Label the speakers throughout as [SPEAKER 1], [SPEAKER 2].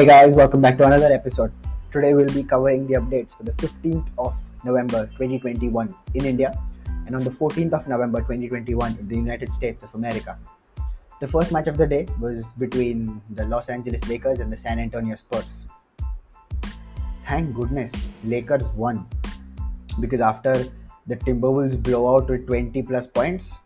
[SPEAKER 1] Hey guys, welcome back to another episode. Today we'll be covering the updates for the 15th of November 2021 in India and on the 14th of November 2021 in the United States of America. The first match of the day was between the Los Angeles Lakers and the San Antonio Spurs. Thank goodness Lakers won because after the Timberwolves blowout with 20 plus points,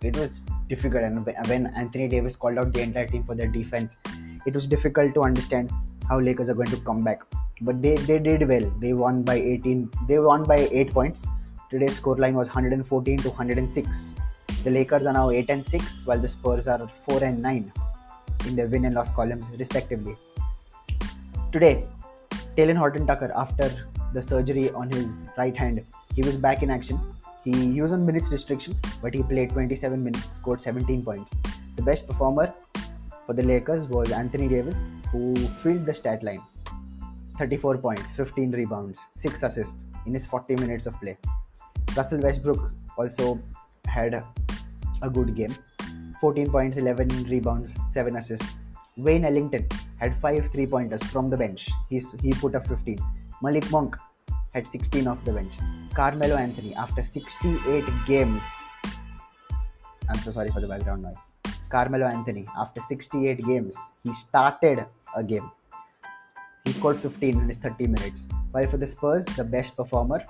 [SPEAKER 1] it was difficult. And when Anthony Davis called out the entire team for their defense, it was difficult to understand how Lakers are going to come back. But they, they did well. They won by 18. They won by 8 points. Today's scoreline was 114 to 106. The Lakers are now 8 and 6, while the Spurs are 4 and 9 in their win and loss columns, respectively. Today, Talen Horton Tucker, after the surgery on his right hand, he was back in action. He, he was on minutes restriction, but he played 27 minutes, scored 17 points. The best performer for the Lakers was Anthony Davis, who filled the stat line 34 points, 15 rebounds, 6 assists in his 40 minutes of play. Russell Westbrook also had a good game 14 points, 11 rebounds, 7 assists. Wayne Ellington had 5 three pointers from the bench. He's, he put up 15. Malik Monk had 16 off the bench. Carmelo Anthony, after 68 games, I'm so sorry for the background noise. Carmelo Anthony, after 68 games, he started a game. He scored 15 in his 30 minutes. While for the Spurs, the best performer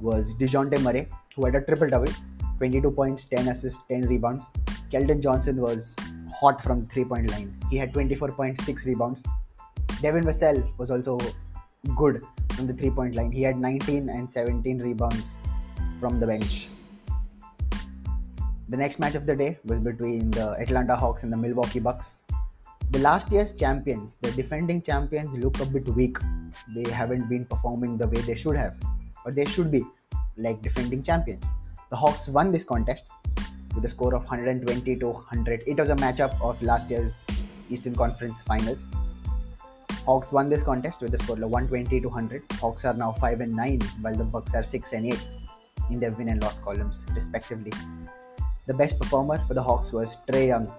[SPEAKER 1] was DeJounte Murray, who had a triple double 22 points, 10 assists, 10 rebounds. Keldon Johnson was hot from three point line. He had 24.6 rebounds. Devin Vassell was also good from the three point line. He had 19 and 17 rebounds from the bench. The next match of the day was between the Atlanta Hawks and the Milwaukee Bucks. The last year's champions, the defending champions, look a bit weak. They haven't been performing the way they should have, or they should be, like defending champions. The Hawks won this contest with a score of 120 to 100. It was a matchup of last year's Eastern Conference Finals. Hawks won this contest with a score of 120 to 100. Hawks are now 5 and 9, while the Bucks are 6 and 8 in their win and loss columns, respectively. The best performer for the Hawks was Trae Young.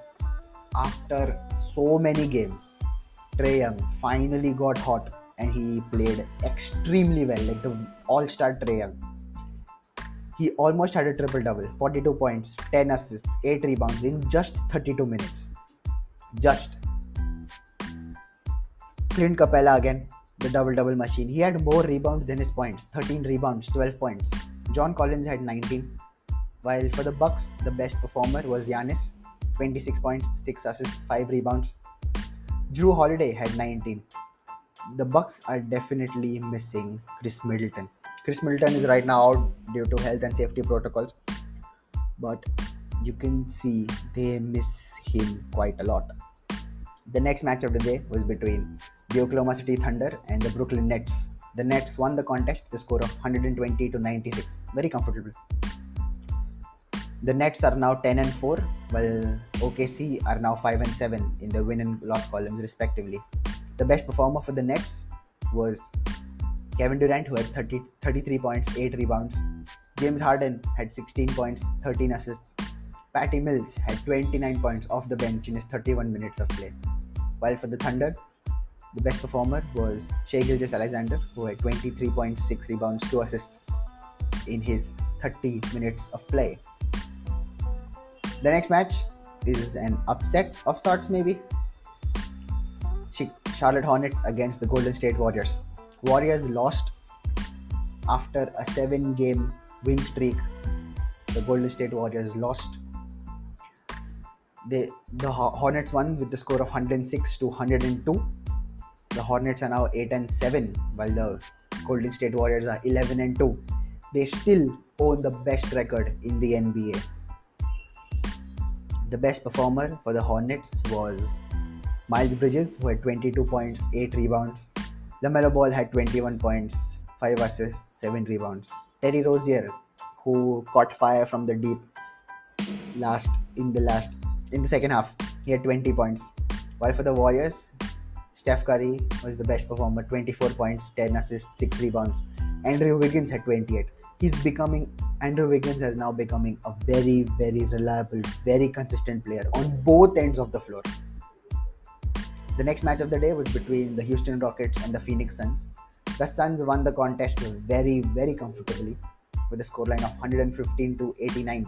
[SPEAKER 1] After so many games, Trae Young finally got hot and he played extremely well, like the all star Trae Young. He almost had a triple double 42 points, 10 assists, 8 rebounds in just 32 minutes. Just. Clint Capela again, the double double machine. He had more rebounds than his points 13 rebounds, 12 points. John Collins had 19. While for the Bucks, the best performer was Giannis, 26 points, 6 assists, 5 rebounds. Jrue Holiday had 19. The Bucks are definitely missing Khris Middleton. Khris Middleton is right now out due to health and safety protocols, but you can see they miss him quite a lot. The next match of the day was between the Oklahoma City Thunder and the Brooklyn Nets. The Nets won the contest, the score of 120 to 96, very comfortable. The Nets are now 10 and 4, while OKC are now 5 and 7 in the win and loss columns, respectively. The best performer for the Nets was Kevin Durant, who had 30, 33 points, 8 rebounds. James Harden had 16 points, 13 assists. Patty Mills had 29 points off the bench in his 31 minutes of play. While for the Thunder, the best performer was Shai Gilgeous-Alexander, who had 23 points, 6 rebounds, 2 assists in his 30 minutes of play. The next match is an upset of sorts, maybe. Charlotte Hornets against the Golden State Warriors. Warriors lost after a seven game win streak. The Golden State Warriors lost. They, the Hornets won with the score of 106 to 102. The Hornets are now 8 and 7, while the Golden State Warriors are 11 and 2. They still own the best record in the NBA. The best performer for the Hornets was Miles Bridges, who had 22 points, 8 rebounds. LaMelo Ball had 21 points, 5 assists, 7 rebounds. Terry Rozier, who caught fire from the deep last in the last in the second half, he had 20 points. While for the Warriors, Steph Curry was the best performer, 24 points, 10 assists, 6 rebounds. Andrew Wiggins had 28 he's becoming Andrew Wiggins has now becoming a very, very reliable, very consistent player on both ends of the floor. The next match of the day was between the Houston Rockets and the Phoenix Suns. The Suns won the contest very, very comfortably with a scoreline of 115 to 89.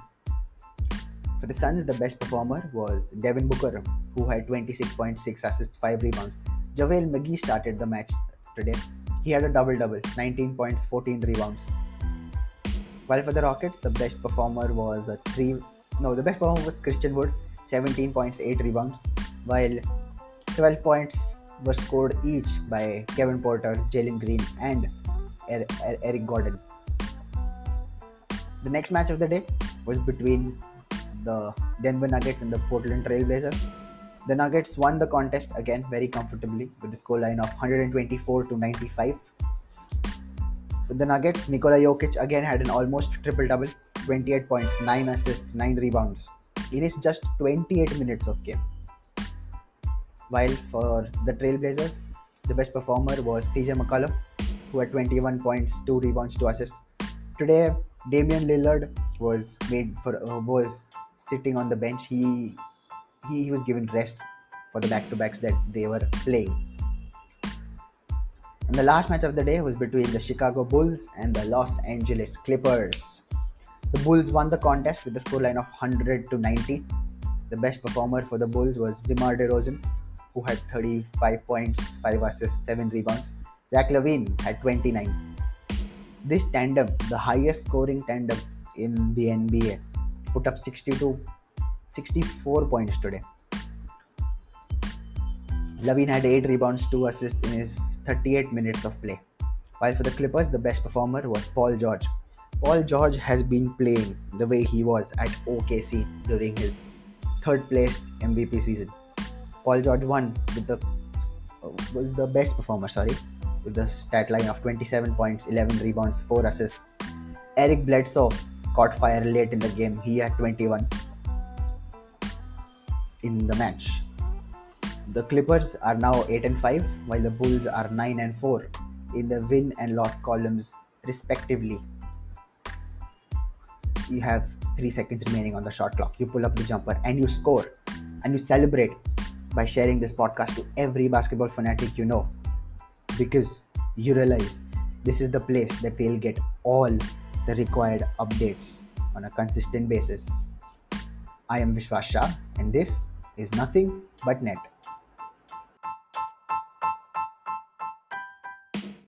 [SPEAKER 1] For the Suns, the best performer was Devin Booker, who had 26.6 assists, 5 rebounds. JaVale McGee started the match today. He had a double double, 19 points, 14 rebounds. While for the Rockets, the best performer was a three. No, the best performer was Christian Wood, 17 points, 8 rebounds, while 12 points were scored each by Kevin Porter, Jalen Green, and er-, er-, Eric Gordon. The next match of the day was between the Denver Nuggets and the Portland Trailblazers. The Nuggets won the contest again very comfortably with the scoreline of 124 to 95. For the Nuggets, Nikola Jokic again had an almost triple double 28 points, 9 assists, 9 rebounds in his just 28 minutes of game. While for the Trailblazers, the best performer was CJ McCollum, who had 21 points, 2 rebounds, 2 assists. Today, Damian Lillard was made for uh, was sitting on the bench. He he was given rest for the back-to-backs that they were playing. And the last match of the day was between the Chicago Bulls and the Los Angeles Clippers. The Bulls won the contest with a scoreline of 100 to 90. The best performer for the Bulls was DeMar DeRozan, who had 35 points, 5 assists, 7 rebounds. Zach LaVine had 29. This tandem, the highest scoring tandem in the NBA, put up 62 64 points today. LaVine had 8 rebounds, 2 assists in his 38 minutes of play. While for the Clippers, the best performer was Paul George. Paul George has been playing the way he was at OKC during his third place MVP season. Paul George won with the uh, was the best performer, sorry, with the stat line of 27 points, 11 rebounds, 4 assists. Eric Bledsoe caught fire late in the game. He had 21 in the match. The Clippers are now 8 and 5, while the Bulls are 9 and 4 in the win and loss columns, respectively. You have 3 seconds remaining on the shot clock. You pull up the jumper and you score and you celebrate by sharing this podcast to every basketball fanatic you know because you realize this is the place that they'll get all the required updates on a consistent basis. I am Vishwas Shah, and this is nothing but net.